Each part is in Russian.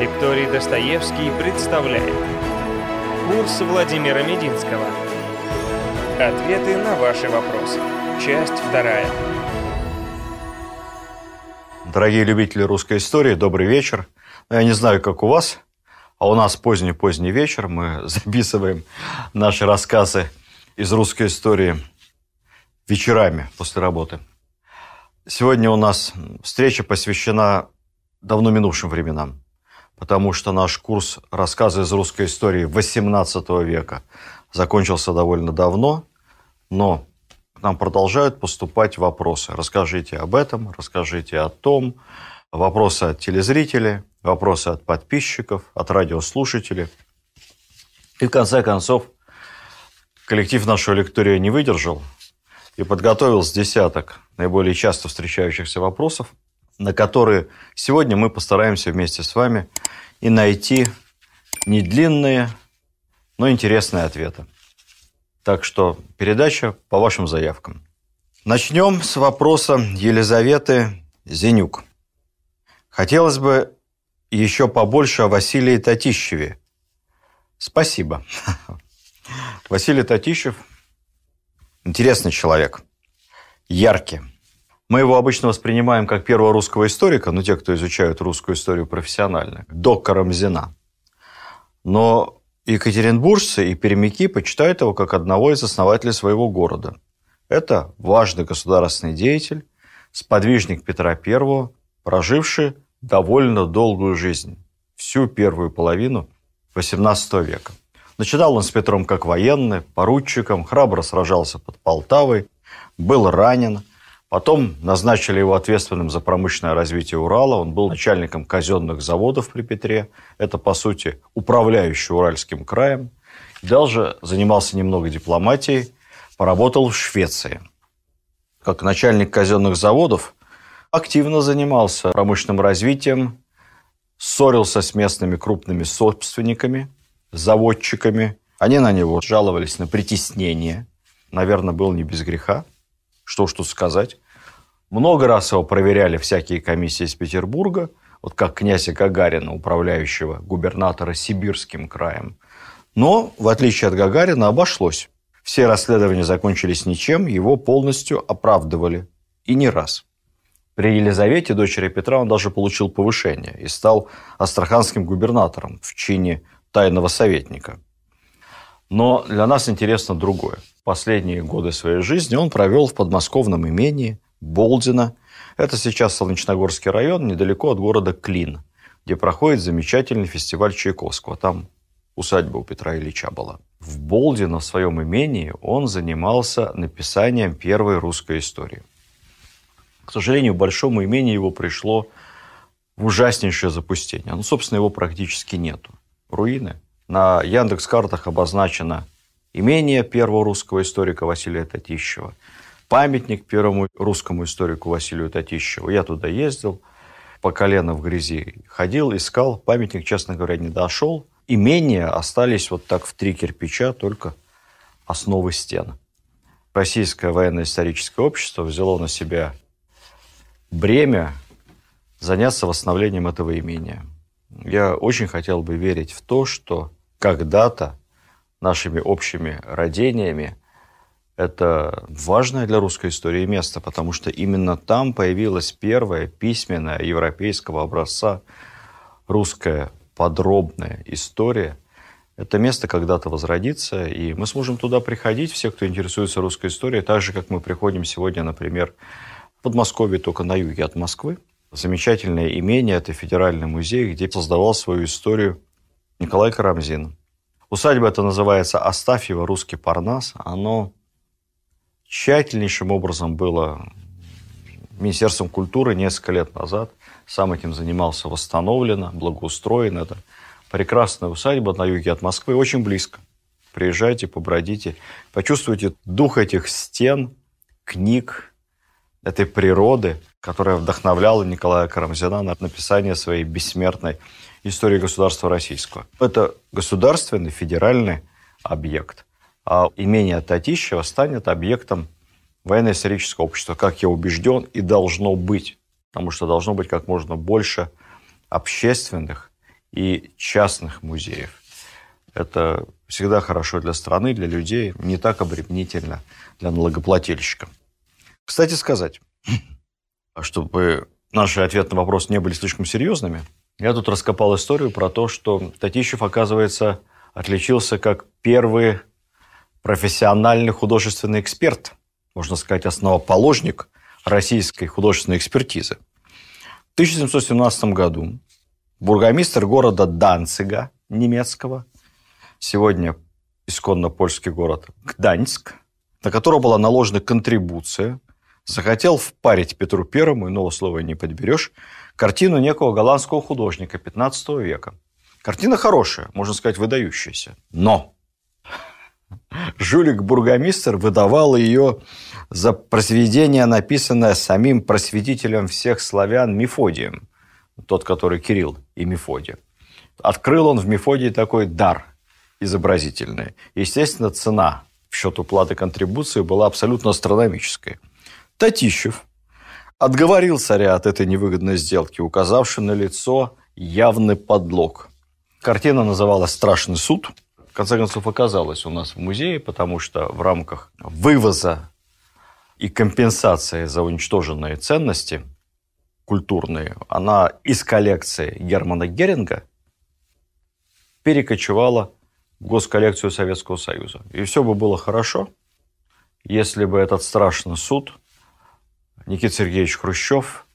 Лекторий Достоевский представляет Курс Владимира Мединского Ответы на ваши вопросы Часть вторая Дорогие любители русской истории, добрый вечер. Я не знаю, как у вас, а у нас поздний-поздний вечер. Мы записываем наши рассказы из русской истории вечерами после работы. Сегодня у нас встреча посвящена давно минувшим временам, потому что наш курс рассказы из русской истории XVIII века закончился довольно давно, но нам продолжают поступать вопросы. Расскажите об этом, расскажите о том. Вопросы от телезрителей, вопросы от подписчиков, от радиослушателей. И в конце концов, коллектив нашего лектория не выдержал и подготовил с десяток наиболее часто встречающихся вопросов, на которые сегодня мы постараемся вместе с вами и найти не длинные, но интересные ответы. Так что передача по вашим заявкам. Начнем с вопроса Елизаветы Зенюк. Хотелось бы еще побольше о Василии Татищеве. Спасибо. Василий Татищев – интересный человек, яркий. Мы его обычно воспринимаем как первого русского историка, ну, те, кто изучают русскую историю профессионально, до Карамзина. Но Екатеринбуржцы и пермяки почитают его как одного из основателей своего города. Это важный государственный деятель, сподвижник Петра I, проживший довольно долгую жизнь, всю первую половину XVIII века. Начинал он с Петром как военный, поручиком, храбро сражался под Полтавой, был ранен, Потом назначили его ответственным за промышленное развитие Урала. Он был начальником казенных заводов при Петре. Это, по сути, управляющий Уральским краем. Даже занимался немного дипломатией. Поработал в Швеции. Как начальник казенных заводов активно занимался промышленным развитием, ссорился с местными крупными собственниками, заводчиками. Они на него жаловались на притеснение. Наверное, был не без греха. Что ж тут сказать. Много раз его проверяли всякие комиссии из Петербурга, вот как князя Гагарина, управляющего губернатора Сибирским краем. Но, в отличие от Гагарина, обошлось. Все расследования закончились ничем, его полностью оправдывали. И не раз. При Елизавете, дочери Петра, он даже получил повышение и стал астраханским губернатором в чине тайного советника. Но для нас интересно другое. Последние годы своей жизни он провел в подмосковном имении Болдина. Это сейчас Солнечногорский район, недалеко от города Клин, где проходит замечательный фестиваль Чайковского. Там усадьба у Петра Ильича была. В Болдино, в своем имении, он занимался написанием первой русской истории. К сожалению, большому имению его пришло в ужаснейшее запустение. Ну, собственно, его практически нету. Руины. На Яндекс-картах обозначено имение первого русского историка Василия Татищева – памятник первому русскому историку Василию Татищеву. Я туда ездил, по колено в грязи ходил, искал. Памятник, честно говоря, не дошел. Имения остались вот так в три кирпича, только основы стен. Российское военно-историческое общество взяло на себя бремя заняться восстановлением этого имения. Я очень хотел бы верить в то, что когда-то нашими общими родениями это важное для русской истории место, потому что именно там появилась первая письменная европейского образца русская подробная история. Это место когда-то возродится, и мы сможем туда приходить, все, кто интересуется русской историей, так же, как мы приходим сегодня, например, в Подмосковье, только на юге от Москвы. Замечательное имение – это федеральный музей, где создавал свою историю Николай Карамзин. Усадьба это называется Астафьева, русский Парнас. Оно тщательнейшим образом было Министерством культуры несколько лет назад. Сам этим занимался, восстановлено, благоустроено. Это прекрасная усадьба на юге от Москвы, очень близко. Приезжайте, побродите, почувствуйте дух этих стен, книг, этой природы, которая вдохновляла Николая Карамзина на написание своей бессмертной истории государства российского. Это государственный федеральный объект – имение Татищева станет объектом военно-исторического общества, как я убежден, и должно быть. Потому что должно быть как можно больше общественных и частных музеев. Это всегда хорошо для страны, для людей, не так обременительно для налогоплательщика. Кстати сказать, чтобы наши ответы на вопрос не были слишком серьезными, я тут раскопал историю про то, что Татищев, оказывается, отличился как первый профессиональный художественный эксперт, можно сказать, основоположник российской художественной экспертизы. В 1717 году бургомистр города Данцига немецкого, сегодня исконно польский город Гданьск, на которого была наложена контрибуция, захотел впарить Петру Первому, иного слова не подберешь, картину некого голландского художника 15 века. Картина хорошая, можно сказать, выдающаяся. Но жулик-бургомистр выдавал ее за произведение, написанное самим просветителем всех славян Мефодием, тот, который Кирилл и Мефодий. Открыл он в Мефодии такой дар изобразительный. Естественно, цена в счет уплаты контрибуции была абсолютно астрономической. Татищев отговорил царя от этой невыгодной сделки, указавший на лицо явный подлог. Картина называлась «Страшный суд», конце концов оказалась у нас в музее, потому что в рамках вывоза и компенсации за уничтоженные ценности культурные, она из коллекции Германа Геринга перекочевала в госколлекцию Советского Союза. И все бы было хорошо, если бы этот страшный суд Никита Сергеевич Хрущев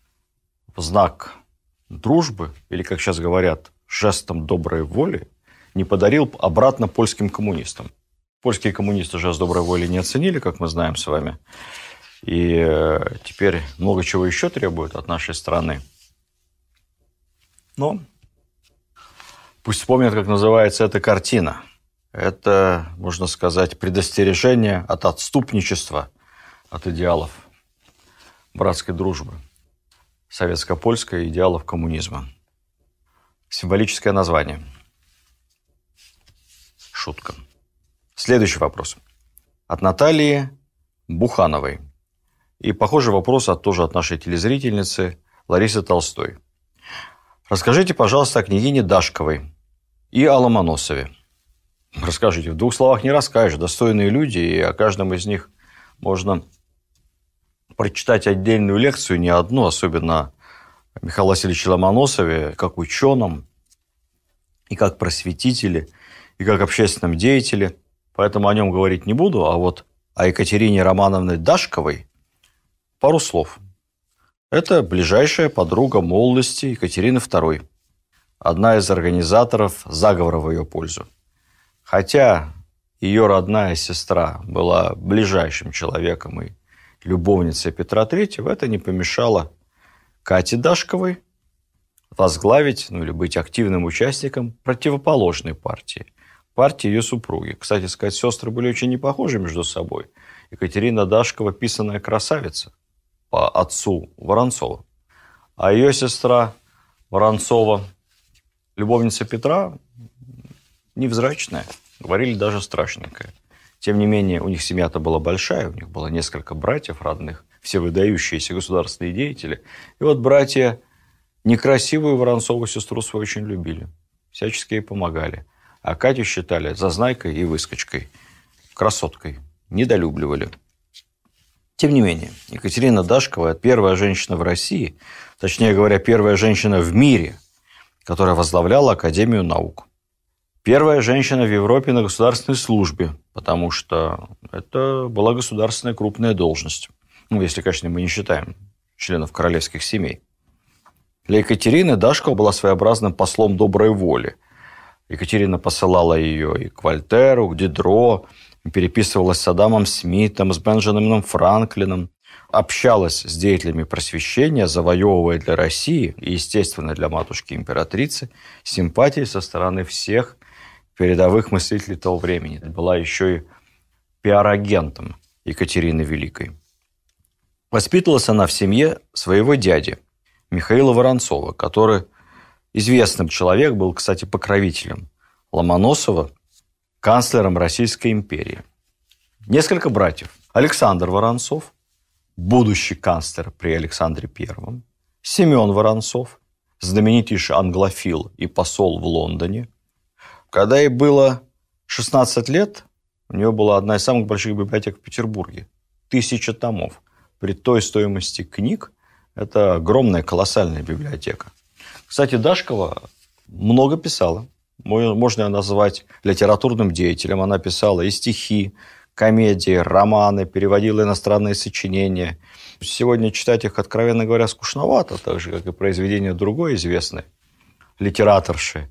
в знак дружбы, или, как сейчас говорят, жестом доброй воли, не подарил обратно польским коммунистам. Польские коммунисты же с доброй воли не оценили, как мы знаем с вами. И э, теперь много чего еще требуют от нашей страны. Но пусть вспомнят, как называется эта картина. Это, можно сказать, предостережение от отступничества, от идеалов братской дружбы, советско-польской идеалов коммунизма. Символическое название – Шутка. Следующий вопрос. От Натальи Бухановой. И похожий вопрос от, тоже от нашей телезрительницы Ларисы Толстой. Расскажите, пожалуйста, о княгине Дашковой и о Ломоносове. Расскажите. В двух словах не расскажешь. Достойные люди, и о каждом из них можно прочитать отдельную лекцию, не одну, особенно о Михаиле Васильевиче Ломоносове, как ученом и как просветителе – и как общественном деятеле, поэтому о нем говорить не буду, а вот о Екатерине Романовне Дашковой пару слов. Это ближайшая подруга молодости Екатерины II, одна из организаторов заговора в ее пользу. Хотя ее родная сестра была ближайшим человеком и любовницей Петра III, это не помешало Кате Дашковой возглавить, ну или быть активным участником противоположной партии, партии ее супруги. Кстати сказать, сестры были очень не похожи между собой. Екатерина Дашкова – писаная красавица по отцу Воронцова. А ее сестра Воронцова, любовница Петра, невзрачная, говорили даже страшненькая. Тем не менее, у них семья-то была большая, у них было несколько братьев родных, все выдающиеся государственные деятели. И вот братья некрасивую Воронцову сестру свою очень любили, всячески ей помогали – а Катю считали зазнайкой и выскочкой, красоткой, недолюбливали. Тем не менее, Екатерина Дашкова – первая женщина в России, точнее говоря, первая женщина в мире, которая возглавляла Академию наук. Первая женщина в Европе на государственной службе, потому что это была государственная крупная должность. Ну, если, конечно, мы не считаем членов королевских семей. Для Екатерины Дашкова была своеобразным послом доброй воли. Екатерина посылала ее и к Вольтеру, к Дидро, переписывалась с Адамом Смитом, с Бенджамином Франклином, общалась с деятелями просвещения, завоевывая для России и, естественно, для матушки-императрицы симпатии со стороны всех передовых мыслителей того времени. Была еще и пиар-агентом Екатерины Великой. Воспитывалась она в семье своего дяди Михаила Воронцова, который Известным человек был, кстати, покровителем Ломоносова, канцлером Российской империи. Несколько братьев. Александр Воронцов, будущий канцлер при Александре I, Семен Воронцов, знаменитейший англофил и посол в Лондоне. Когда ей было 16 лет, у нее была одна из самых больших библиотек в Петербурге. Тысяча томов. При той стоимости книг это огромная, колоссальная библиотека. Кстати, Дашкова много писала. Можно ее назвать литературным деятелем. Она писала и стихи, комедии, романы, переводила иностранные сочинения. Сегодня читать их, откровенно говоря, скучновато, так же, как и произведения другой известной литераторши,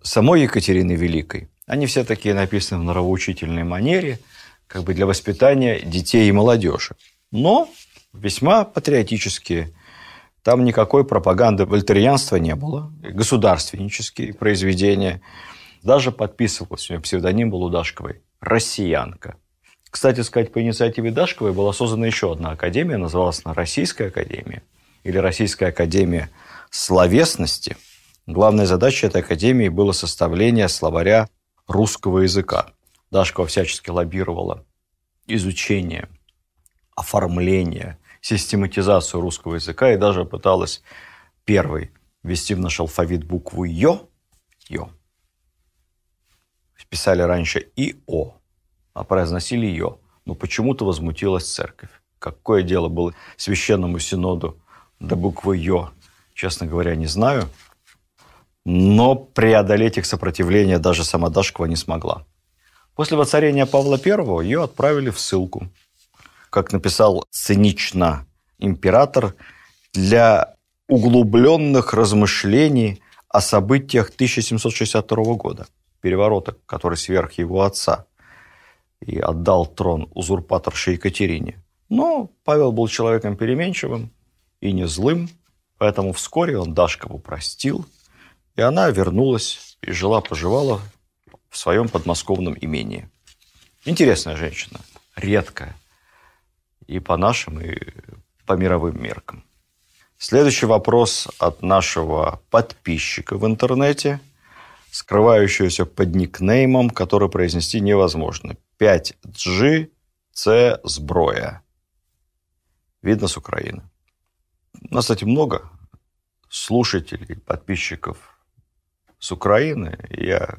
самой Екатерины Великой. Они все такие написаны в нравоучительной манере, как бы для воспитания детей и молодежи. Но весьма патриотические. Там никакой пропаганды вольтерианства не было. Государственнические произведения. Даже подписывался, у нее псевдоним был у Дашковой «Россиянка». Кстати сказать, по инициативе Дашковой была создана еще одна академия, называлась она Российская академия или Российская академия словесности. Главной задачей этой академии было составление словаря русского языка. Дашкова всячески лоббировала изучение, оформление, систематизацию русского языка и даже пыталась первой ввести в наш алфавит букву «ё», «ё». Писали раньше и «о», а произносили ее. Но почему-то возмутилась церковь. Какое дело было священному синоду до буквы «ё», честно говоря, не знаю. Но преодолеть их сопротивление даже сама Дашкова не смогла. После воцарения Павла I ее отправили в ссылку. Как написал цинично император, для углубленных размышлений о событиях 1762 года, переворота, который сверх его отца – и отдал трон узурпаторше Екатерине. Но Павел был человеком переменчивым и не злым, поэтому вскоре он Дашкову простил, и она вернулась и жила-поживала в своем подмосковном имении. Интересная женщина, редкая, и по нашим, и по мировым меркам. Следующий вопрос от нашего подписчика в интернете, скрывающегося под никнеймом, который произнести невозможно. 5G це зброя. Видно с Украины. У нас, кстати, много слушателей, подписчиков с Украины. Я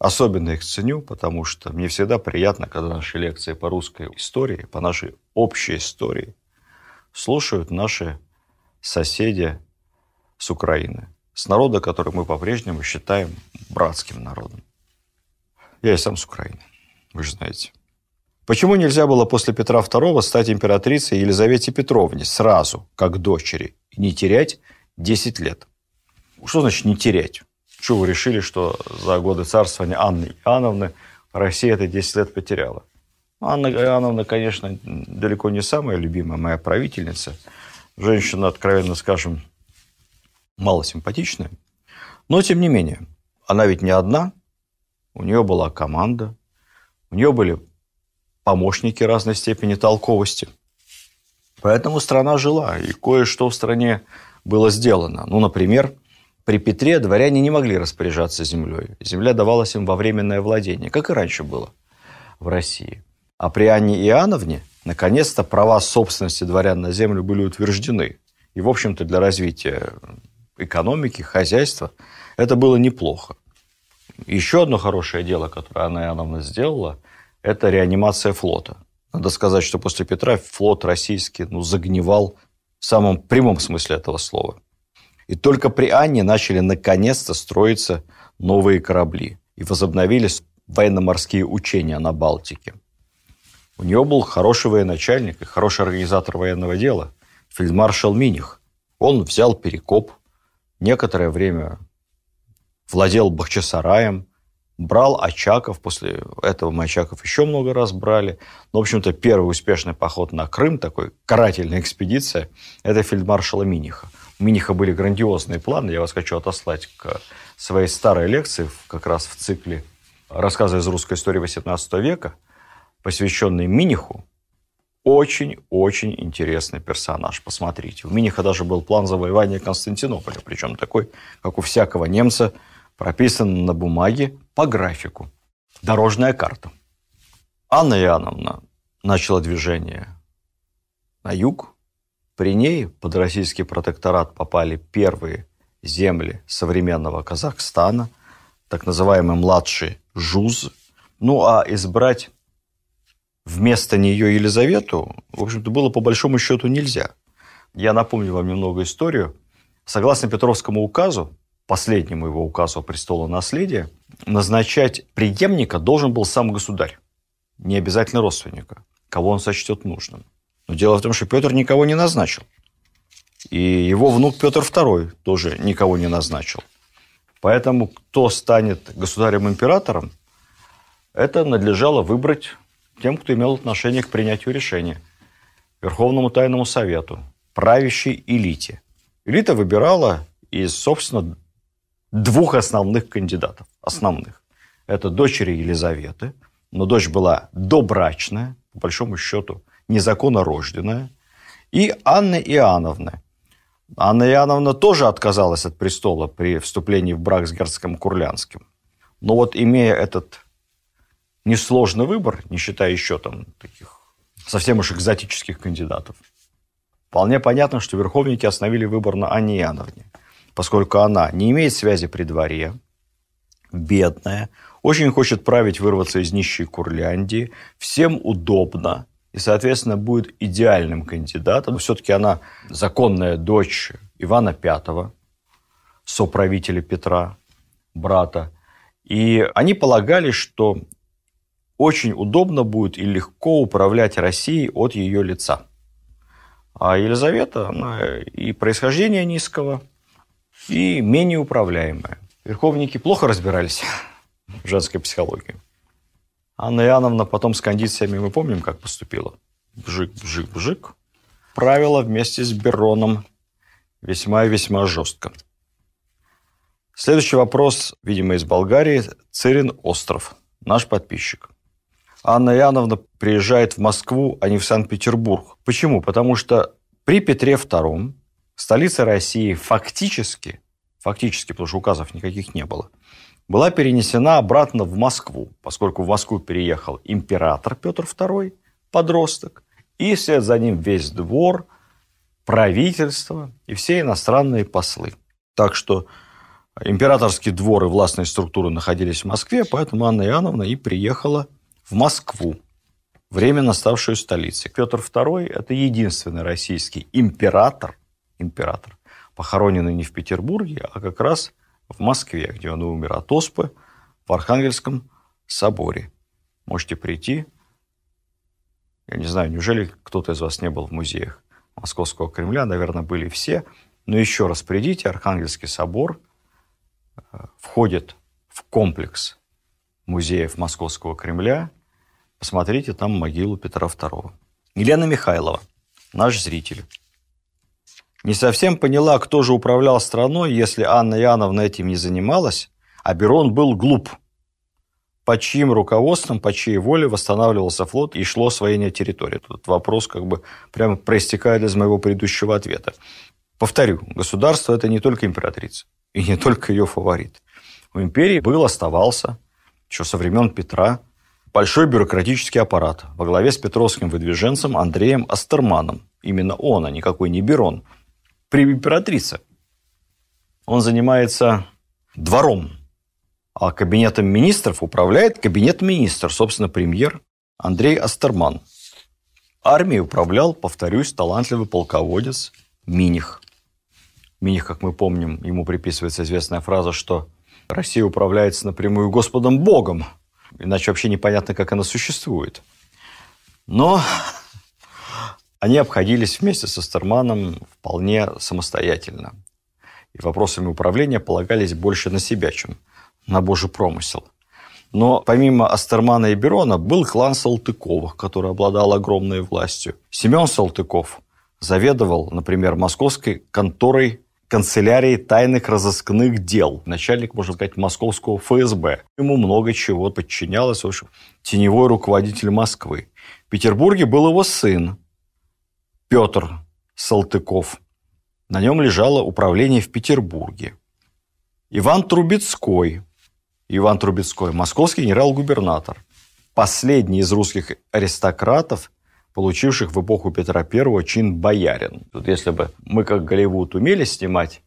особенно их ценю, потому что мне всегда приятно, когда наши лекции по русской истории, по нашей общей истории слушают наши соседи с Украины, с народа, который мы по-прежнему считаем братским народом. Я и сам с Украины вы же знаете. Почему нельзя было после Петра II стать императрицей Елизавете Петровне сразу, как дочери, и не терять 10 лет? Что значит не терять? Что вы решили, что за годы царствования Анны Иоанновны Россия это 10 лет потеряла? Анна Иоанновна, конечно, далеко не самая любимая моя правительница. Женщина, откровенно скажем, мало симпатичная. Но, тем не менее, она ведь не одна. У нее была команда, у нее были помощники разной степени толковости. Поэтому страна жила, и кое-что в стране было сделано. Ну, например, при Петре дворяне не могли распоряжаться землей. Земля давалась им во временное владение, как и раньше было в России. А при Анне Иоанновне, наконец-то, права собственности дворян на землю были утверждены. И, в общем-то, для развития экономики, хозяйства это было неплохо. Еще одно хорошее дело, которое Анна Иоанновна сделала, это реанимация флота. Надо сказать, что после Петра флот российский ну, загнивал в самом прямом смысле этого слова. И только при Анне начали наконец-то строиться новые корабли и возобновились военно-морские учения на Балтике. У нее был хороший военачальник и хороший организатор военного дела, фельдмаршал Миних. Он взял Перекоп, некоторое время владел Бахчисараем, брал Очаков, после этого мы Очаков еще много раз брали. Но, в общем-то, первый успешный поход на Крым, такой карательная экспедиция, это фельдмаршала Миниха. У Миниха были грандиозные планы, я вас хочу отослать к своей старой лекции, как раз в цикле рассказы из русской истории XVIII века, посвященный Миниху, очень-очень интересный персонаж. Посмотрите. У Миниха даже был план завоевания Константинополя, причем такой, как у всякого немца – прописано на бумаге по графику. Дорожная карта. Анна Иоанновна начала движение на юг. При ней под российский протекторат попали первые земли современного Казахстана, так называемый младший ЖУЗ. Ну, а избрать вместо нее Елизавету, в общем-то, было по большому счету нельзя. Я напомню вам немного историю. Согласно Петровскому указу, последнему его указу о престола наследия, назначать преемника должен был сам государь, не обязательно родственника, кого он сочтет нужным. Но дело в том, что Петр никого не назначил. И его внук Петр II тоже никого не назначил. Поэтому кто станет государем-императором, это надлежало выбрать тем, кто имел отношение к принятию решения. Верховному Тайному Совету, правящей элите. Элита выбирала из, собственно, двух основных кандидатов. Основных. Это дочери Елизаветы, но дочь была добрачная, по большому счету, незаконно рожденная, и Анны Иоанновны, Анна Иоанновна тоже отказалась от престола при вступлении в брак с герцогом Курлянским. Но вот имея этот несложный выбор, не считая еще там таких совсем уж экзотических кандидатов, вполне понятно, что верховники остановили выбор на Анне Иоанновне, поскольку она не имеет связи при дворе, бедная, очень хочет править, вырваться из нищей Курляндии, всем удобно, и, соответственно, будет идеальным кандидатом. Все-таки она законная дочь Ивана V, соправителя Петра, брата. И они полагали, что очень удобно будет и легко управлять Россией от ее лица. А Елизавета, она и происхождение низкого, и менее управляемая. Верховники плохо разбирались в женской психологии. Анна Иоанновна потом с кондициями, мы помним, как поступила. Бжик, бжик, бжик. Правила вместе с Бероном весьма и весьма жестко. Следующий вопрос, видимо, из Болгарии. Цирин Остров, наш подписчик. Анна Иоанновна приезжает в Москву, а не в Санкт-Петербург. Почему? Потому что при Петре II столица России фактически, фактически, потому что указов никаких не было, была перенесена обратно в Москву, поскольку в Москву переехал император Петр II, подросток, и вслед за ним весь двор, правительство и все иностранные послы. Так что императорские дворы властные структуры находились в Москве, поэтому Анна Иоанновна и приехала в Москву, временно ставшую столицей. Петр II – это единственный российский император, император, похороненный не в Петербурге, а как раз в Москве, где он умер от оспы, в Архангельском соборе. Можете прийти. Я не знаю, неужели кто-то из вас не был в музеях Московского Кремля? Наверное, были все. Но еще раз придите, Архангельский собор э, входит в комплекс музеев Московского Кремля. Посмотрите там могилу Петра II. Елена Михайлова, наш зритель, не совсем поняла, кто же управлял страной, если Анна Иоанновна этим не занималась, а Берон был глуп. Под чьим руководством, по чьей воле восстанавливался флот и шло освоение территории? Тут вопрос как бы прямо проистекает из моего предыдущего ответа. Повторю, государство – это не только императрица и не только ее фаворит. У империи был, оставался, еще со времен Петра, большой бюрократический аппарат во главе с петровским выдвиженцем Андреем Астерманом. Именно он, а никакой не Берон – при императрице. Он занимается двором, а кабинетом министров управляет кабинет министр, собственно, премьер Андрей Астерман. Армией управлял, повторюсь, талантливый полководец Миних. Миних, как мы помним, ему приписывается известная фраза, что Россия управляется напрямую Господом Богом, иначе вообще непонятно, как она существует. Но они обходились вместе со Стерманом вполне самостоятельно. И вопросами управления полагались больше на себя, чем на божий промысел. Но помимо Астермана и Берона был клан Салтыковых, который обладал огромной властью. Семен Салтыков заведовал, например, московской конторой канцелярии тайных разыскных дел. Начальник, можно сказать, московского ФСБ. Ему много чего подчинялось. В общем, теневой руководитель Москвы. В Петербурге был его сын, Петр Салтыков. На нем лежало управление в Петербурге. Иван Трубецкой. Иван Трубецкой, московский генерал-губернатор. Последний из русских аристократов, получивших в эпоху Петра I чин боярин. Тут если бы мы, как Голливуд, умели снимать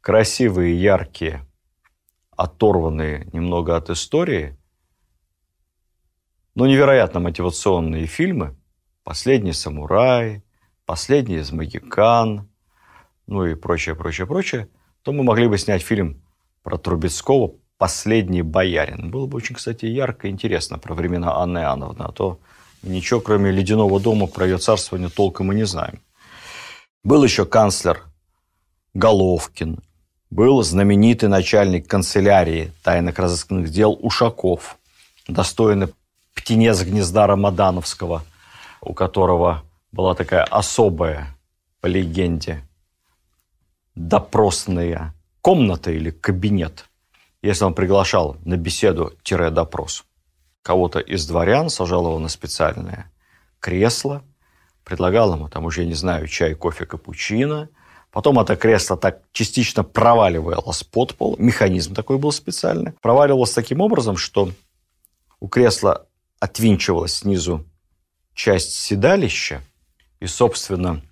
красивые, яркие, оторванные немного от истории, но невероятно мотивационные фильмы «Последний самурай», «Последний из Магикан», ну и прочее, прочее, прочее, то мы могли бы снять фильм про Трубецкого «Последний боярин». Было бы очень, кстати, ярко и интересно про времена Анны Иоанновны, а то ничего, кроме «Ледяного дома» про ее царствование толком мы не знаем. Был еще канцлер Головкин, был знаменитый начальник канцелярии тайных разыскных дел Ушаков, достойный птенец гнезда Рамадановского, у которого была такая особая, по легенде, допросная комната или кабинет, если он приглашал на беседу-допрос кого-то из дворян, сажал его на специальное кресло, предлагал ему там уже, не знаю, чай, кофе, капучино. Потом это кресло так частично проваливалось под пол. Механизм такой был специальный. Проваливалось таким образом, что у кресла отвинчивалась снизу часть седалища, и, собственно,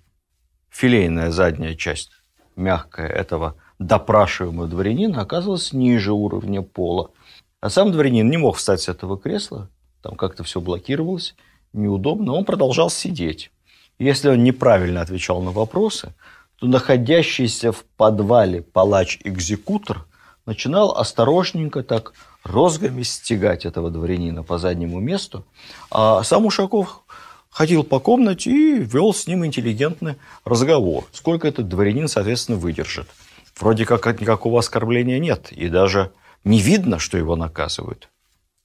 филейная задняя часть, мягкая этого допрашиваемого дворянина, оказывалась ниже уровня пола. А сам дворянин не мог встать с этого кресла, там как-то все блокировалось, неудобно, он продолжал сидеть. Если он неправильно отвечал на вопросы, то находящийся в подвале палач-экзекутор начинал осторожненько так розгами стегать этого дворянина по заднему месту, а сам Ушаков ходил по комнате и вел с ним интеллигентный разговор. Сколько этот дворянин, соответственно, выдержит. Вроде как никакого оскорбления нет, и даже не видно, что его наказывают.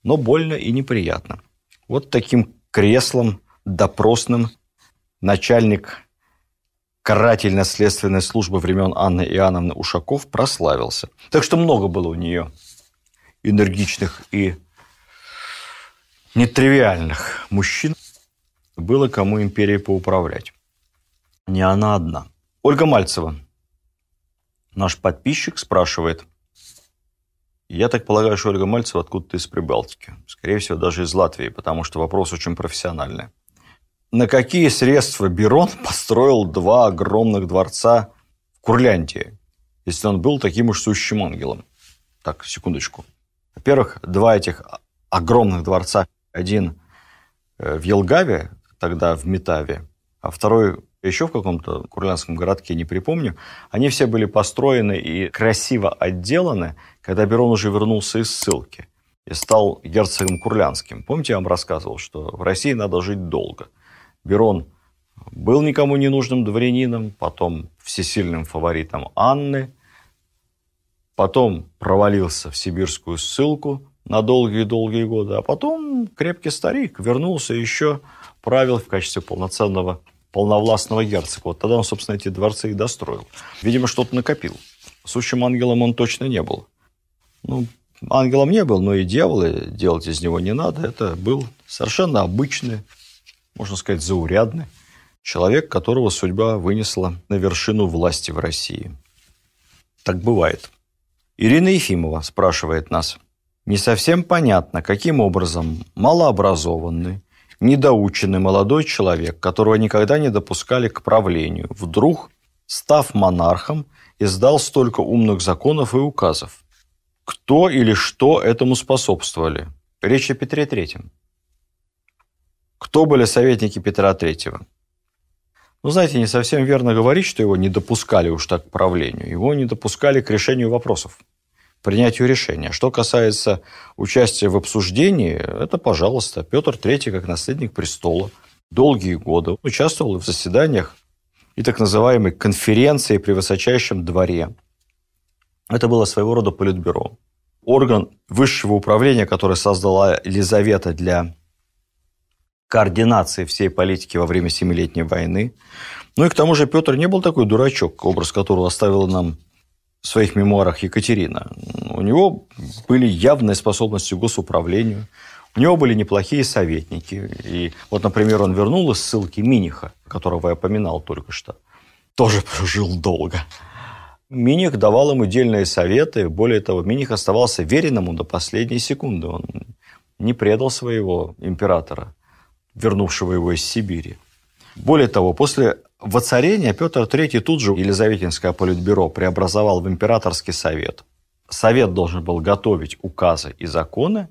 Но больно и неприятно. Вот таким креслом допросным начальник карательно-следственной службы времен Анны Иоанновны Ушаков прославился. Так что много было у нее энергичных и нетривиальных мужчин. Было кому империей поуправлять. Не она одна. Ольга Мальцева, наш подписчик, спрашивает. Я так полагаю, что Ольга Мальцева откуда-то из Прибалтики. Скорее всего, даже из Латвии, потому что вопрос очень профессиональный на какие средства Берон построил два огромных дворца в Курляндии, если он был таким уж сущим ангелом? Так, секундочку. Во-первых, два этих огромных дворца. Один э, в Елгаве, тогда в Метаве, а второй еще в каком-то курлянском городке, не припомню, они все были построены и красиво отделаны, когда Берон уже вернулся из ссылки и стал герцогом курлянским. Помните, я вам рассказывал, что в России надо жить долго – Берон был никому не нужным дворянином, потом всесильным фаворитом Анны, потом провалился в сибирскую ссылку на долгие-долгие годы, а потом крепкий старик вернулся еще правил в качестве полноценного полновластного герцога. Вот тогда он, собственно, эти дворцы и достроил. Видимо, что-то накопил. Сущим ангелом он точно не был. Ну, ангелом не был, но и дьявола делать из него не надо. Это был совершенно обычный можно сказать, заурядный. Человек, которого судьба вынесла на вершину власти в России. Так бывает. Ирина Ефимова спрашивает нас. Не совсем понятно, каким образом малообразованный, недоученный молодой человек, которого никогда не допускали к правлению, вдруг, став монархом, издал столько умных законов и указов. Кто или что этому способствовали? Речь о Петре Третьем. Кто были советники Петра Третьего? Ну, знаете, не совсем верно говорить, что его не допускали уж так к правлению. Его не допускали к решению вопросов, принятию решения. Что касается участия в обсуждении, это, пожалуйста, Петр III, как наследник престола, долгие годы участвовал в заседаниях и так называемой конференции при высочайшем дворе. Это было своего рода политбюро. Орган высшего управления, который создала Елизавета для координации всей политики во время Семилетней войны. Ну и к тому же Петр не был такой дурачок, образ которого оставила нам в своих мемуарах Екатерина. У него были явные способности к госуправлению, у него были неплохие советники. И вот, например, он вернул из ссылки Миниха, которого я поминал только что. Тоже прожил долго. Миних давал ему дельные советы. Более того, Миних оставался верен ему до последней секунды. Он не предал своего императора вернувшего его из Сибири. Более того, после воцарения Петр III тут же Елизаветинское политбюро преобразовал в императорский совет. Совет должен был готовить указы и законы,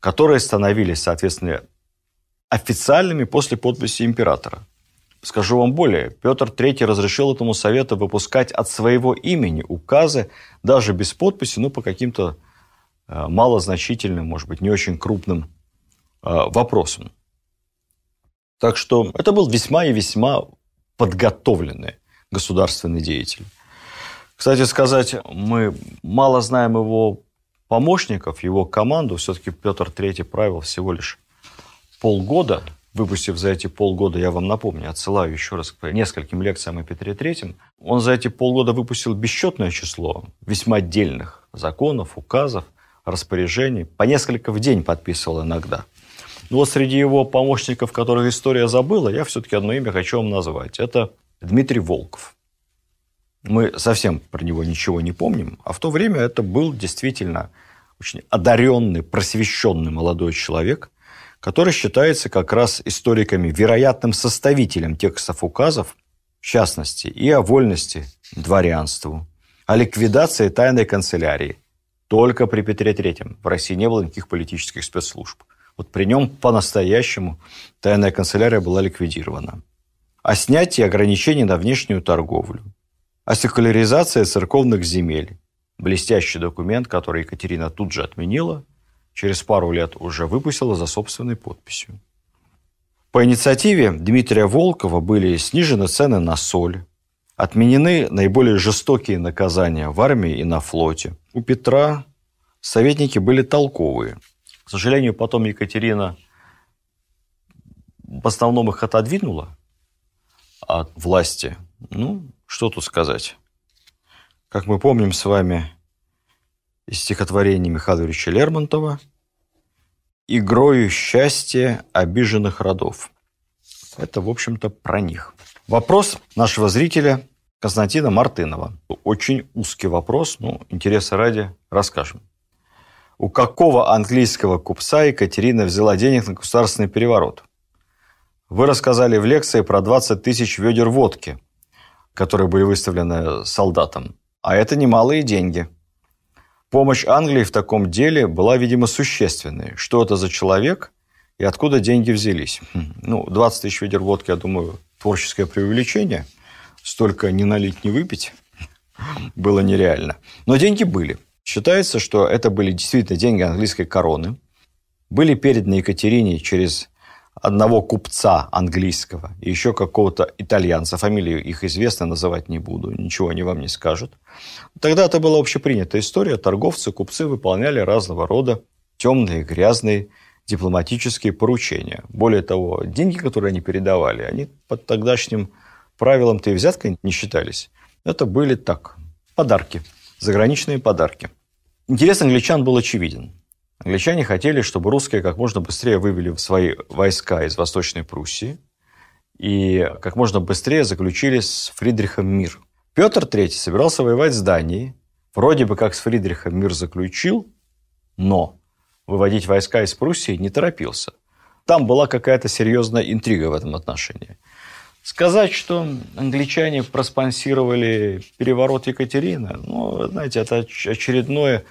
которые становились, соответственно, официальными после подписи императора. Скажу вам более, Петр III разрешил этому совету выпускать от своего имени указы, даже без подписи, ну, по каким-то э, малозначительным, может быть, не очень крупным э, вопросам. Так что это был весьма и весьма подготовленный государственный деятель. Кстати сказать, мы мало знаем его помощников, его команду. Все-таки Петр III правил всего лишь полгода, выпустив за эти полгода, я вам напомню, отсылаю еще раз к нескольким лекциям о Петре Третьем, он за эти полгода выпустил бесчетное число весьма отдельных законов, указов, распоряжений, по несколько в день подписывал иногда. Но вот среди его помощников, которых история забыла, я все-таки одно имя хочу вам назвать. Это Дмитрий Волков. Мы совсем про него ничего не помним, а в то время это был действительно очень одаренный, просвещенный молодой человек – который считается как раз историками вероятным составителем текстов указов, в частности, и о вольности дворянству, о ликвидации тайной канцелярии. Только при Петре III в России не было никаких политических спецслужб. Вот при нем по-настоящему тайная канцелярия была ликвидирована. О снятии ограничений на внешнюю торговлю. О секуляризации церковных земель. Блестящий документ, который Екатерина тут же отменила через пару лет уже выпустила за собственной подписью. По инициативе Дмитрия Волкова были снижены цены на соль, отменены наиболее жестокие наказания в армии и на флоте. У Петра советники были толковые. К сожалению, потом Екатерина в основном их отодвинула от власти. Ну, что тут сказать. Как мы помним с вами, из стихотворения Михаила Ильича Лермонтова «Игрою счастья обиженных родов». Это, в общем-то, про них. Вопрос нашего зрителя Константина Мартынова. Очень узкий вопрос, но интереса ради расскажем. У какого английского купца Екатерина взяла денег на государственный переворот? Вы рассказали в лекции про 20 тысяч ведер водки, которые были выставлены солдатам. А это немалые деньги – Помощь Англии в таком деле была, видимо, существенной. Что это за человек и откуда деньги взялись? Хм, ну, 20 тысяч ведер водки, я думаю, творческое преувеличение. Столько не налить, не выпить было нереально. Но деньги были. Считается, что это были действительно деньги английской короны. Были переданы Екатерине через одного купца английского и еще какого-то итальянца, фамилию их известно, называть не буду, ничего они вам не скажут. Тогда это была общепринятая история, торговцы, купцы выполняли разного рода темные, грязные дипломатические поручения. Более того, деньги, которые они передавали, они под тогдашним правилам-то и взяткой не считались. Это были так, подарки, заграничные подарки. Интерес англичан был очевиден. Англичане хотели, чтобы русские как можно быстрее вывели свои войска из Восточной Пруссии и как можно быстрее заключили с Фридрихом мир. Петр III собирался воевать с Данией, вроде бы как с Фридрихом мир заключил, но выводить войска из Пруссии не торопился. Там была какая-то серьезная интрига в этом отношении. Сказать, что англичане проспонсировали переворот Екатерины, ну, знаете, это очередное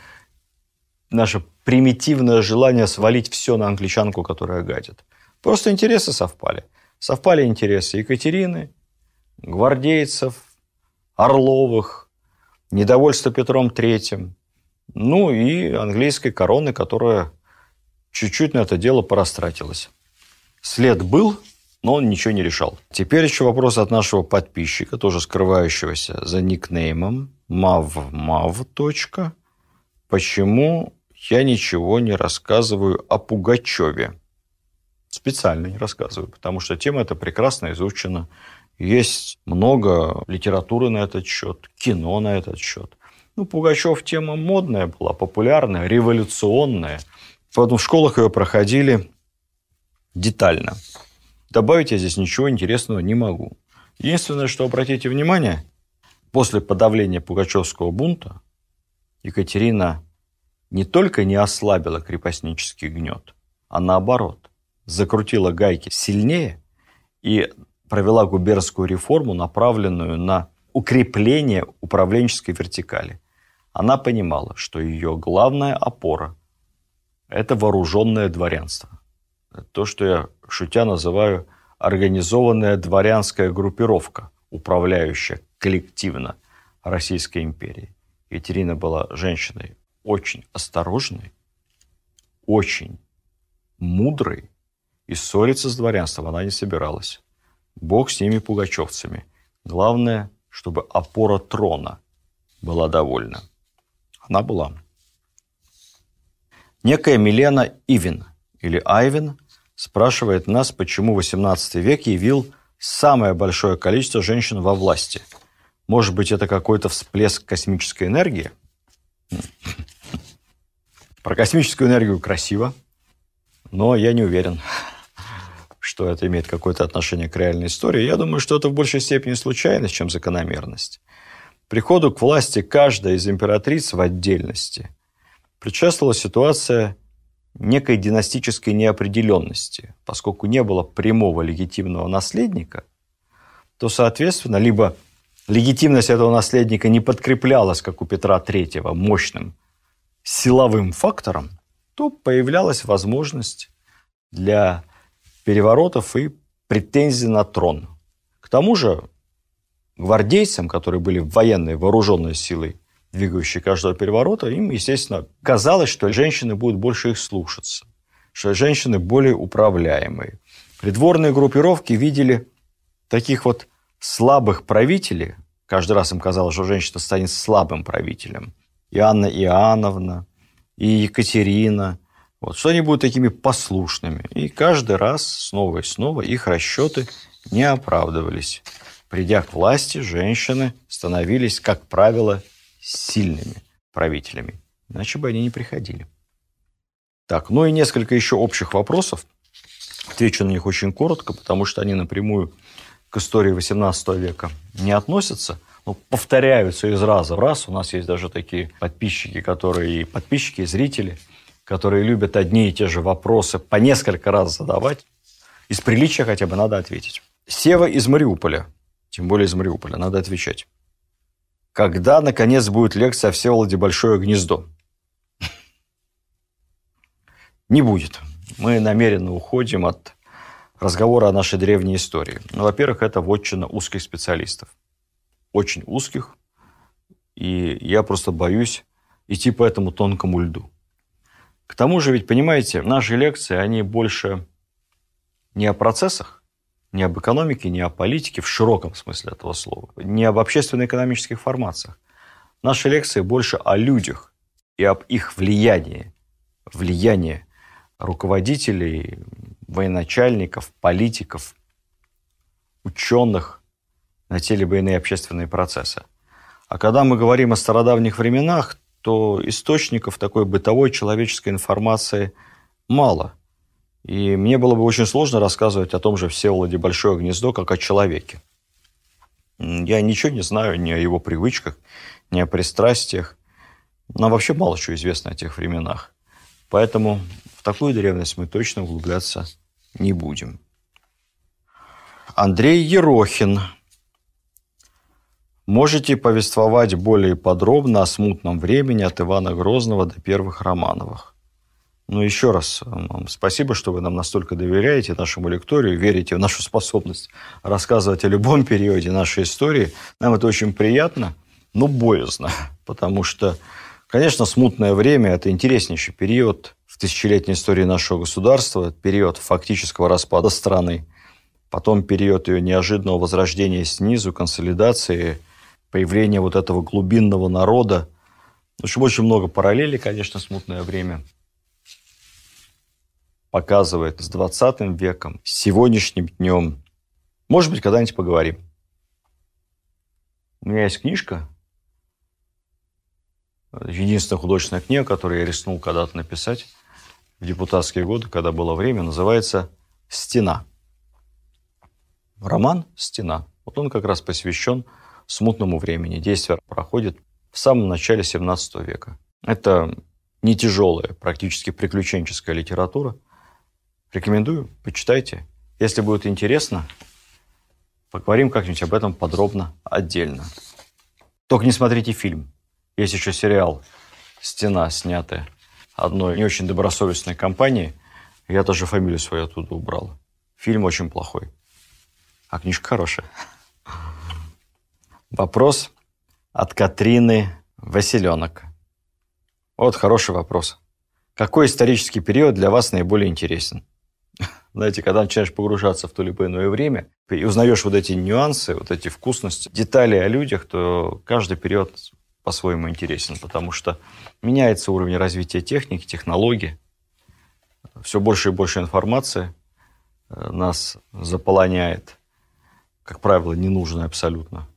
наше примитивное желание свалить все на англичанку, которая гадит. Просто интересы совпали. Совпали интересы Екатерины, гвардейцев, Орловых, недовольство Петром Третьим, ну и английской короны, которая чуть-чуть на это дело порастратилась. След был, но он ничего не решал. Теперь еще вопрос от нашего подписчика, тоже скрывающегося за никнеймом mavmav. Почему я ничего не рассказываю о Пугачеве. Специально не рассказываю, потому что тема эта прекрасно изучена. Есть много литературы на этот счет, кино на этот счет. Ну, Пугачев тема модная была, популярная, революционная. Поэтому в школах ее проходили детально. Добавить я здесь ничего интересного не могу. Единственное, что обратите внимание, после подавления Пугачевского бунта Екатерина не только не ослабила крепостнический гнет, а наоборот, закрутила гайки сильнее и провела губернскую реформу, направленную на укрепление управленческой вертикали. Она понимала, что ее главная опора – это вооруженное дворянство. То, что я шутя называю организованная дворянская группировка, управляющая коллективно Российской империей. Екатерина была женщиной очень осторожной, очень мудрой, и ссориться с дворянством она не собиралась. Бог с ними пугачевцами. Главное, чтобы опора трона была довольна. Она была. Некая Милена Ивин или Айвин спрашивает нас, почему XVIII век явил самое большое количество женщин во власти. Может быть, это какой-то всплеск космической энергии? Про космическую энергию красиво, но я не уверен, что это имеет какое-то отношение к реальной истории. Я думаю, что это в большей степени случайность, чем закономерность. Приходу к власти каждой из императриц в отдельности предшествовала ситуация некой династической неопределенности. Поскольку не было прямого легитимного наследника, то, соответственно, либо легитимность этого наследника не подкреплялась, как у Петра III, мощным силовым фактором, то появлялась возможность для переворотов и претензий на трон. К тому же гвардейцам, которые были военной вооруженной силой, двигающей каждого переворота, им, естественно, казалось, что женщины будут больше их слушаться, что женщины более управляемые. Придворные группировки видели таких вот слабых правителей, каждый раз им казалось, что женщина станет слабым правителем, и Анна Иоанновна, и Екатерина, вот, что они будут такими послушными. И каждый раз снова и снова их расчеты не оправдывались. Придя к власти, женщины становились, как правило, сильными правителями. Иначе бы они не приходили. Так, ну и несколько еще общих вопросов. Отвечу на них очень коротко, потому что они напрямую к истории XVIII века не относятся, но повторяются из раза в раз. У нас есть даже такие подписчики, которые и подписчики, и зрители, которые любят одни и те же вопросы по несколько раз задавать. Из приличия хотя бы надо ответить. Сева из Мариуполя, тем более из Мариуполя, надо отвечать. Когда, наконец, будет лекция о Всеволоде Большое гнездо? Не будет. Мы намеренно уходим от разговора о нашей древней истории. Ну, во-первых, это вотчина узких специалистов. Очень узких. И я просто боюсь идти по этому тонкому льду. К тому же, ведь, понимаете, наши лекции, они больше не о процессах, не об экономике, не о политике в широком смысле этого слова, не об общественно-экономических формациях. Наши лекции больше о людях и об их влиянии, влиянии руководителей, военачальников, политиков, ученых на те либо иные общественные процессы. А когда мы говорим о стародавних временах, то источников такой бытовой человеческой информации мало – и мне было бы очень сложно рассказывать о том же Всеволоде Большое Гнездо, как о человеке. Я ничего не знаю ни о его привычках, ни о пристрастиях. Нам вообще мало чего известно о тех временах. Поэтому в такую древность мы точно углубляться не будем. Андрей Ерохин. Можете повествовать более подробно о смутном времени от Ивана Грозного до первых Романовых? Ну, еще раз вам спасибо, что вы нам настолько доверяете нашему лекторию, верите в нашу способность рассказывать о любом периоде нашей истории. Нам это очень приятно, но боязно, потому что, конечно, смутное время – это интереснейший период в тысячелетней истории нашего государства, период фактического распада страны, потом период ее неожиданного возрождения снизу, консолидации, появления вот этого глубинного народа. В общем, очень много параллелей, конечно, смутное время – показывает с 20 веком, с сегодняшним днем. Может быть, когда-нибудь поговорим. У меня есть книжка, единственная художественная книга, которую я рискнул когда-то написать в депутатские годы, когда было время, называется «Стена». Роман «Стена». Вот он как раз посвящен смутному времени. Действие проходит в самом начале 17 века. Это не тяжелая, практически приключенческая литература – Рекомендую, почитайте. Если будет интересно, Поговорим как-нибудь об этом подробно, отдельно. Только не смотрите фильм. Есть еще сериал «Стена», снятая одной не очень добросовестной компании. Я тоже фамилию свою оттуда убрал. Фильм очень плохой. А книжка хорошая. Вопрос от Катрины Василенок. Вот хороший вопрос. Какой исторический период для вас наиболее интересен? Знаете, когда начинаешь погружаться в то либо иное время и узнаешь вот эти нюансы, вот эти вкусности, детали о людях, то каждый период по-своему интересен, потому что меняется уровень развития техники, технологий, все больше и больше информации э, нас заполоняет, как правило, ненужной абсолютно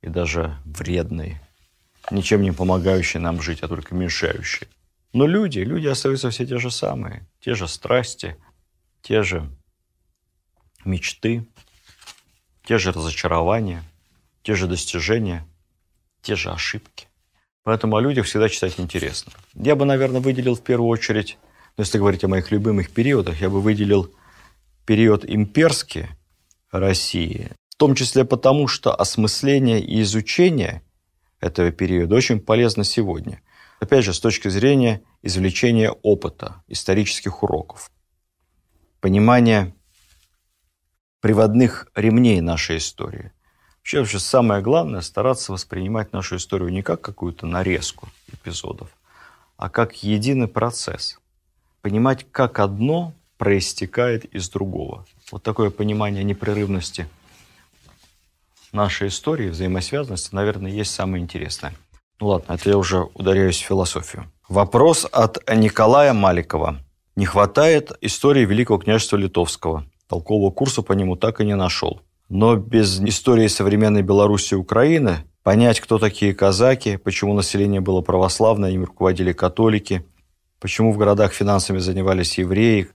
и даже вредной, ничем не помогающей нам жить, а только мешающей. Но люди, люди остаются все те же самые, те же страсти, те же мечты, те же разочарования, те же достижения, те же ошибки. Поэтому о людях всегда читать интересно. Я бы, наверное, выделил в первую очередь, ну, если говорить о моих любимых периодах, я бы выделил период имперский России, в том числе потому, что осмысление и изучение этого периода очень полезно сегодня. Опять же, с точки зрения извлечения опыта, исторических уроков, понимания приводных ремней нашей истории – Вообще, вообще самое главное стараться воспринимать нашу историю не как какую-то нарезку эпизодов, а как единый процесс. Понимать, как одно проистекает из другого. Вот такое понимание непрерывности нашей истории, взаимосвязанности, наверное, есть самое интересное. Ну ладно, это я уже ударяюсь в философию. Вопрос от Николая Маликова. Не хватает истории Великого княжества Литовского. Толкового курса по нему так и не нашел. Но без истории современной Беларуси и Украины понять, кто такие казаки, почему население было православное, им руководили католики, почему в городах финансами занимались евреи,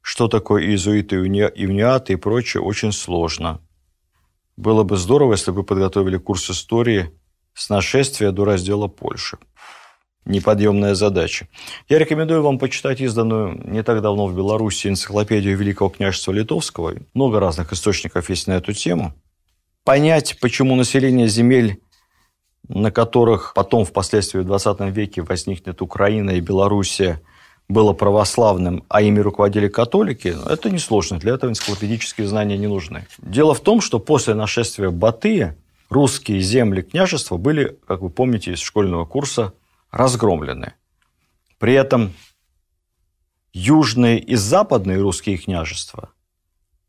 что такое иезуиты, иуниаты и прочее, очень сложно. Было бы здорово, если бы подготовили курс истории с нашествия до раздела Польши неподъемная задача. Я рекомендую вам почитать изданную не так давно в Беларуси энциклопедию Великого княжества Литовского. Много разных источников есть на эту тему. Понять, почему население земель, на которых потом впоследствии в 20 веке возникнет Украина и Белоруссия, было православным, а ими руководили католики, это несложно. Для этого энциклопедические знания не нужны. Дело в том, что после нашествия Батыя русские земли княжества были, как вы помните из школьного курса, разгромлены. При этом южные и западные русские княжества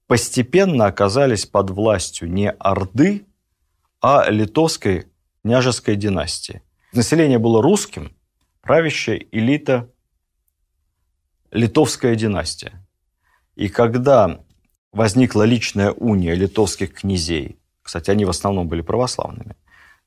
постепенно оказались под властью не Орды, а литовской княжеской династии. Население было русским, правящая элита литовская династия. И когда возникла личная уния литовских князей, кстати, они в основном были православными,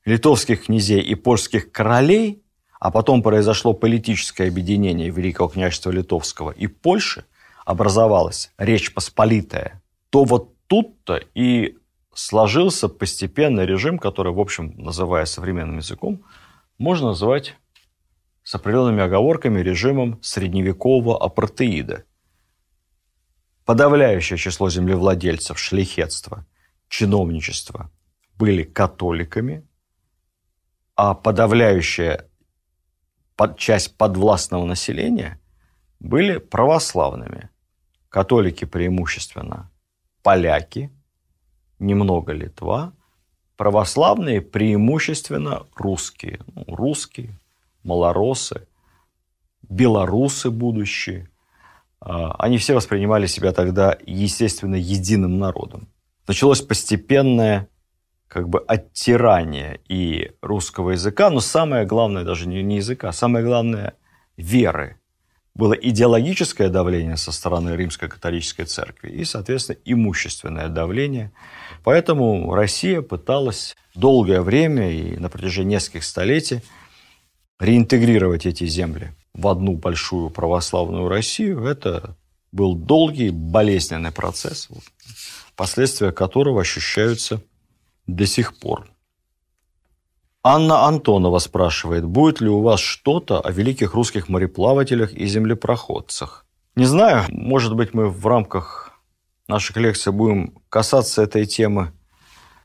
литовских князей и польских королей, а потом произошло политическое объединение Великого княжества Литовского и Польши, образовалась Речь Посполитая, то вот тут-то и сложился постепенно режим, который, в общем, называя современным языком, можно называть с определенными оговорками режимом средневекового апартеида. Подавляющее число землевладельцев, шляхетства, чиновничества были католиками, а подавляющая под, часть подвластного населения были православными. Католики преимущественно поляки, немного Литва, православные преимущественно русские. Ну, русские, малоросы, белорусы будущие. А, они все воспринимали себя тогда, естественно, единым народом. Началось постепенное как бы оттирание и русского языка, но самое главное даже не, не языка, самое главное веры. Было идеологическое давление со стороны Римской католической церкви и, соответственно, имущественное давление. Поэтому Россия пыталась долгое время и на протяжении нескольких столетий реинтегрировать эти земли в одну большую православную Россию. Это был долгий, болезненный процесс, последствия которого ощущаются до сих пор. Анна Антонова спрашивает, будет ли у вас что-то о великих русских мореплавателях и землепроходцах? Не знаю, может быть, мы в рамках наших лекций будем касаться этой темы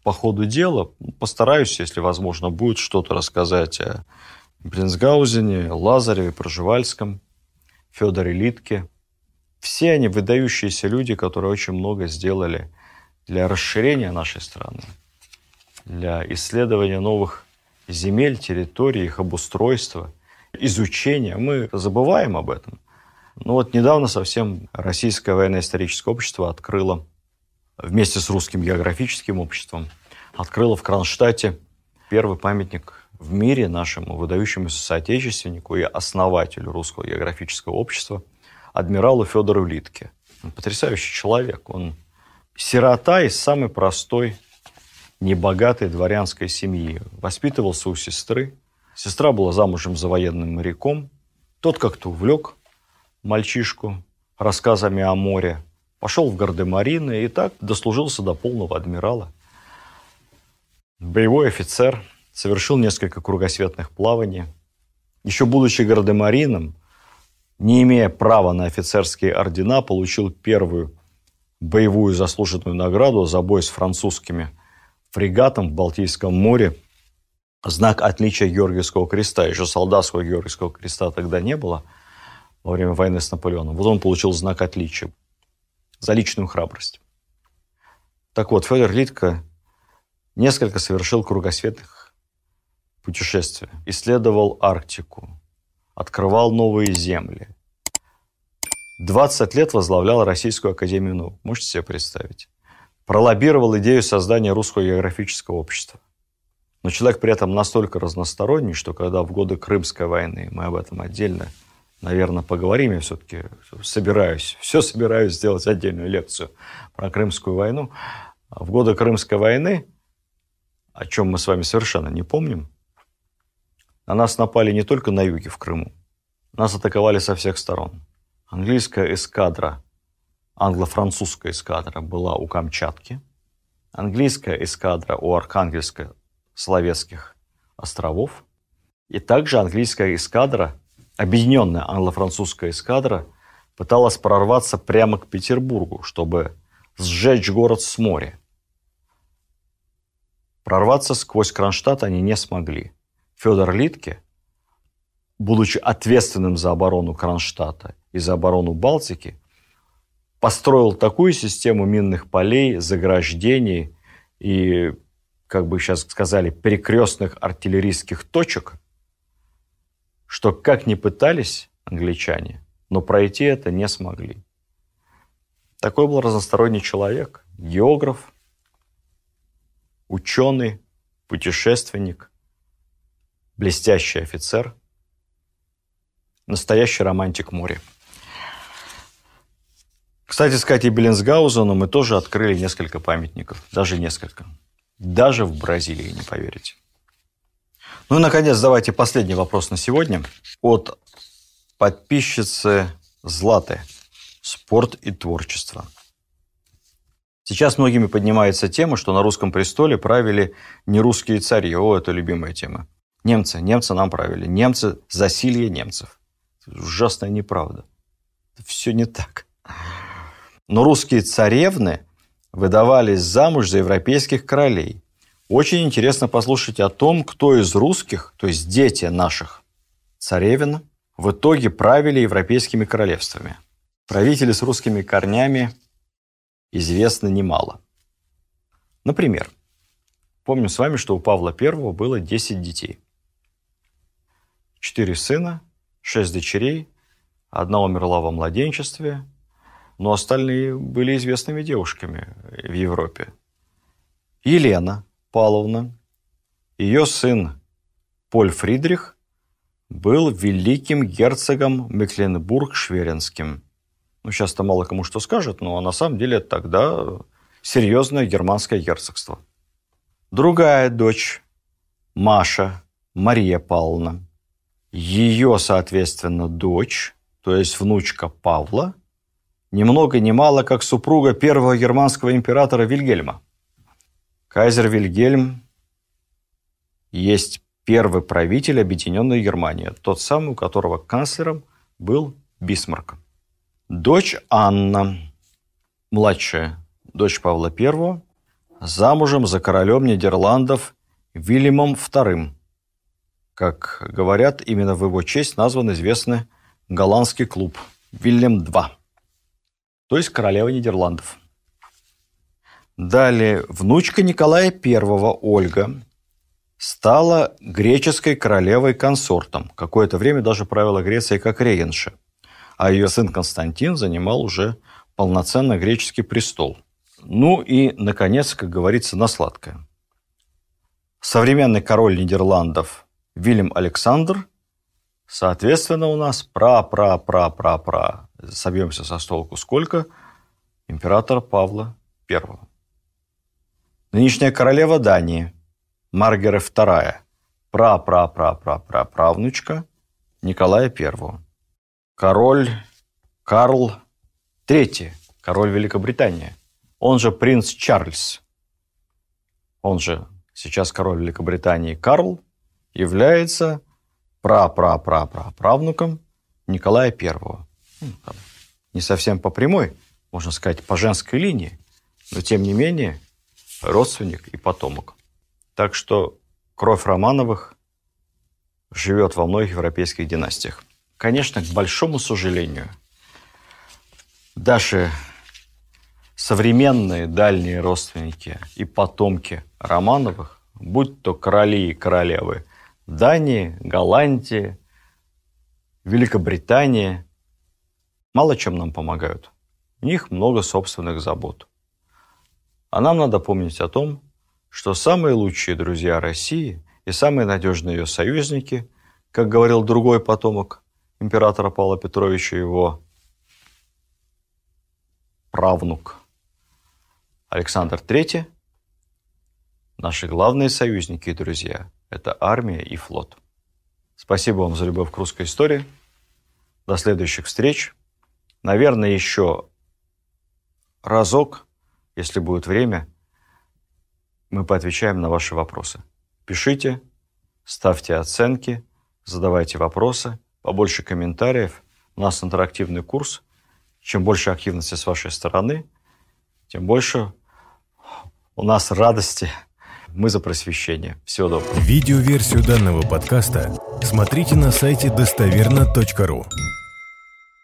по ходу дела постараюсь, если возможно, будет что-то рассказать о Бринсгаузене, Лазареве, Проживальском, Федоре Литке. Все они выдающиеся люди, которые очень много сделали для расширения нашей страны, для исследования новых земель, территорий, их обустройства, изучения. Мы забываем об этом. Ну вот недавно совсем Российское военно-историческое общество открыло вместе с Русским географическим обществом открыло в Кронштадте первый памятник в мире нашему выдающемуся соотечественнику и основателю Русского географического общества, адмиралу Федору Литке. Он потрясающий человек. Он сирота из самой простой, небогатой дворянской семьи. Воспитывался у сестры. Сестра была замужем за военным моряком. Тот как-то увлек мальчишку рассказами о море. Пошел в гардемарины и так дослужился до полного адмирала. Боевой офицер, совершил несколько кругосветных плаваний. Еще будучи гардемарином, не имея права на офицерские ордена, получил первую боевую заслуженную награду за бой с французскими фрегатом в Балтийском море. Знак отличия Георгиевского креста. Еще солдатского Георгиевского креста тогда не было во время войны с Наполеоном. Вот он получил знак отличия за личную храбрость. Так вот, Федор Литко несколько совершил кругосветных путешествий, исследовал Арктику, открывал новые земли. 20 лет возглавлял Российскую Академию наук. Можете себе представить? Пролоббировал идею создания Русского географического общества. Но человек при этом настолько разносторонний, что когда в годы Крымской войны, мы об этом отдельно наверное, поговорим. Я все-таки собираюсь, все собираюсь сделать отдельную лекцию про Крымскую войну. В годы Крымской войны, о чем мы с вами совершенно не помним, на нас напали не только на юге в Крыму, нас атаковали со всех сторон. Английская эскадра, англо-французская эскадра была у Камчатки, английская эскадра у Архангельско-Словецких островов, и также английская эскадра объединенная англо-французская эскадра пыталась прорваться прямо к Петербургу, чтобы сжечь город с моря. Прорваться сквозь Кронштадт они не смогли. Федор Литке, будучи ответственным за оборону Кронштадта и за оборону Балтики, построил такую систему минных полей, заграждений и, как бы сейчас сказали, перекрестных артиллерийских точек, что как ни пытались англичане, но пройти это не смогли. Такой был разносторонний человек, географ, ученый, путешественник, блестящий офицер, настоящий романтик моря. Кстати сказать, и Беллинсгаузену мы тоже открыли несколько памятников, даже несколько. Даже в Бразилии, не поверите. Ну и, наконец, давайте последний вопрос на сегодня от подписчицы Златы. Спорт и творчество. Сейчас многими поднимается тема, что на русском престоле правили не русские цари. О, это любимая тема. Немцы, немцы нам правили. Немцы, засилье немцев. Ужасная неправда. Все не так. Но русские царевны выдавались замуж за европейских королей. Очень интересно послушать о том, кто из русских, то есть дети наших царевин, в итоге правили европейскими королевствами. Правители с русскими корнями известно немало. Например, помним с вами, что у Павла I было 10 детей. Четыре сына, шесть дочерей, одна умерла во младенчестве, но остальные были известными девушками в Европе. Елена – Павловна, ее сын Поль Фридрих был великим герцогом Мекленбург-Шверенским. Ну, сейчас-то мало кому что скажет, но на самом деле тогда серьезное германское герцогство. Другая дочь, Маша, Мария Павловна. Ее, соответственно, дочь, то есть внучка Павла, ни много ни мало, как супруга первого германского императора Вильгельма – Кайзер Вильгельм есть первый правитель Объединенной Германии, тот самый, у которого канцлером был Бисмарк. Дочь Анна, младшая дочь Павла I, замужем за королем Нидерландов Вильямом II. Как говорят, именно в его честь назван известный голландский клуб Вильям II, то есть королева Нидерландов. Далее, внучка Николая I, Ольга, стала греческой королевой-консортом. Какое-то время даже правила Грецией как регенша. А ее сын Константин занимал уже полноценно греческий престол. Ну и, наконец, как говорится, на сладкое. Современный король Нидерландов Вильям Александр, соответственно, у нас пра-пра-пра-пра-пра. Собьемся со столку сколько? Императора Павла I. Нынешняя королева Дании Маргера II, пра-пра-пра-пра-пра-правнучка Николая I. Король Карл III, король Великобритании, он же принц Чарльз, он же сейчас король Великобритании Карл, является пра-пра-пра-пра-правнуком Николая I. Ну, не совсем по прямой, можно сказать, по женской линии, но тем не менее родственник и потомок. Так что кровь Романовых живет во многих европейских династиях. Конечно, к большому сожалению, даже современные дальние родственники и потомки Романовых, будь то короли и королевы Дании, Голландии, Великобритании, мало чем нам помогают. У них много собственных забот. А нам надо помнить о том, что самые лучшие друзья России и самые надежные ее союзники, как говорил другой потомок императора Павла Петровича, его правнук Александр III, наши главные союзники и друзья – это армия и флот. Спасибо вам за любовь к русской истории. До следующих встреч. Наверное, еще разок, если будет время – мы поотвечаем на ваши вопросы. Пишите, ставьте оценки, задавайте вопросы, побольше комментариев. У нас интерактивный курс. Чем больше активности с вашей стороны, тем больше у нас радости. Мы за просвещение. Всего доброго. Видеоверсию данного подкаста смотрите на сайте достоверно.ру.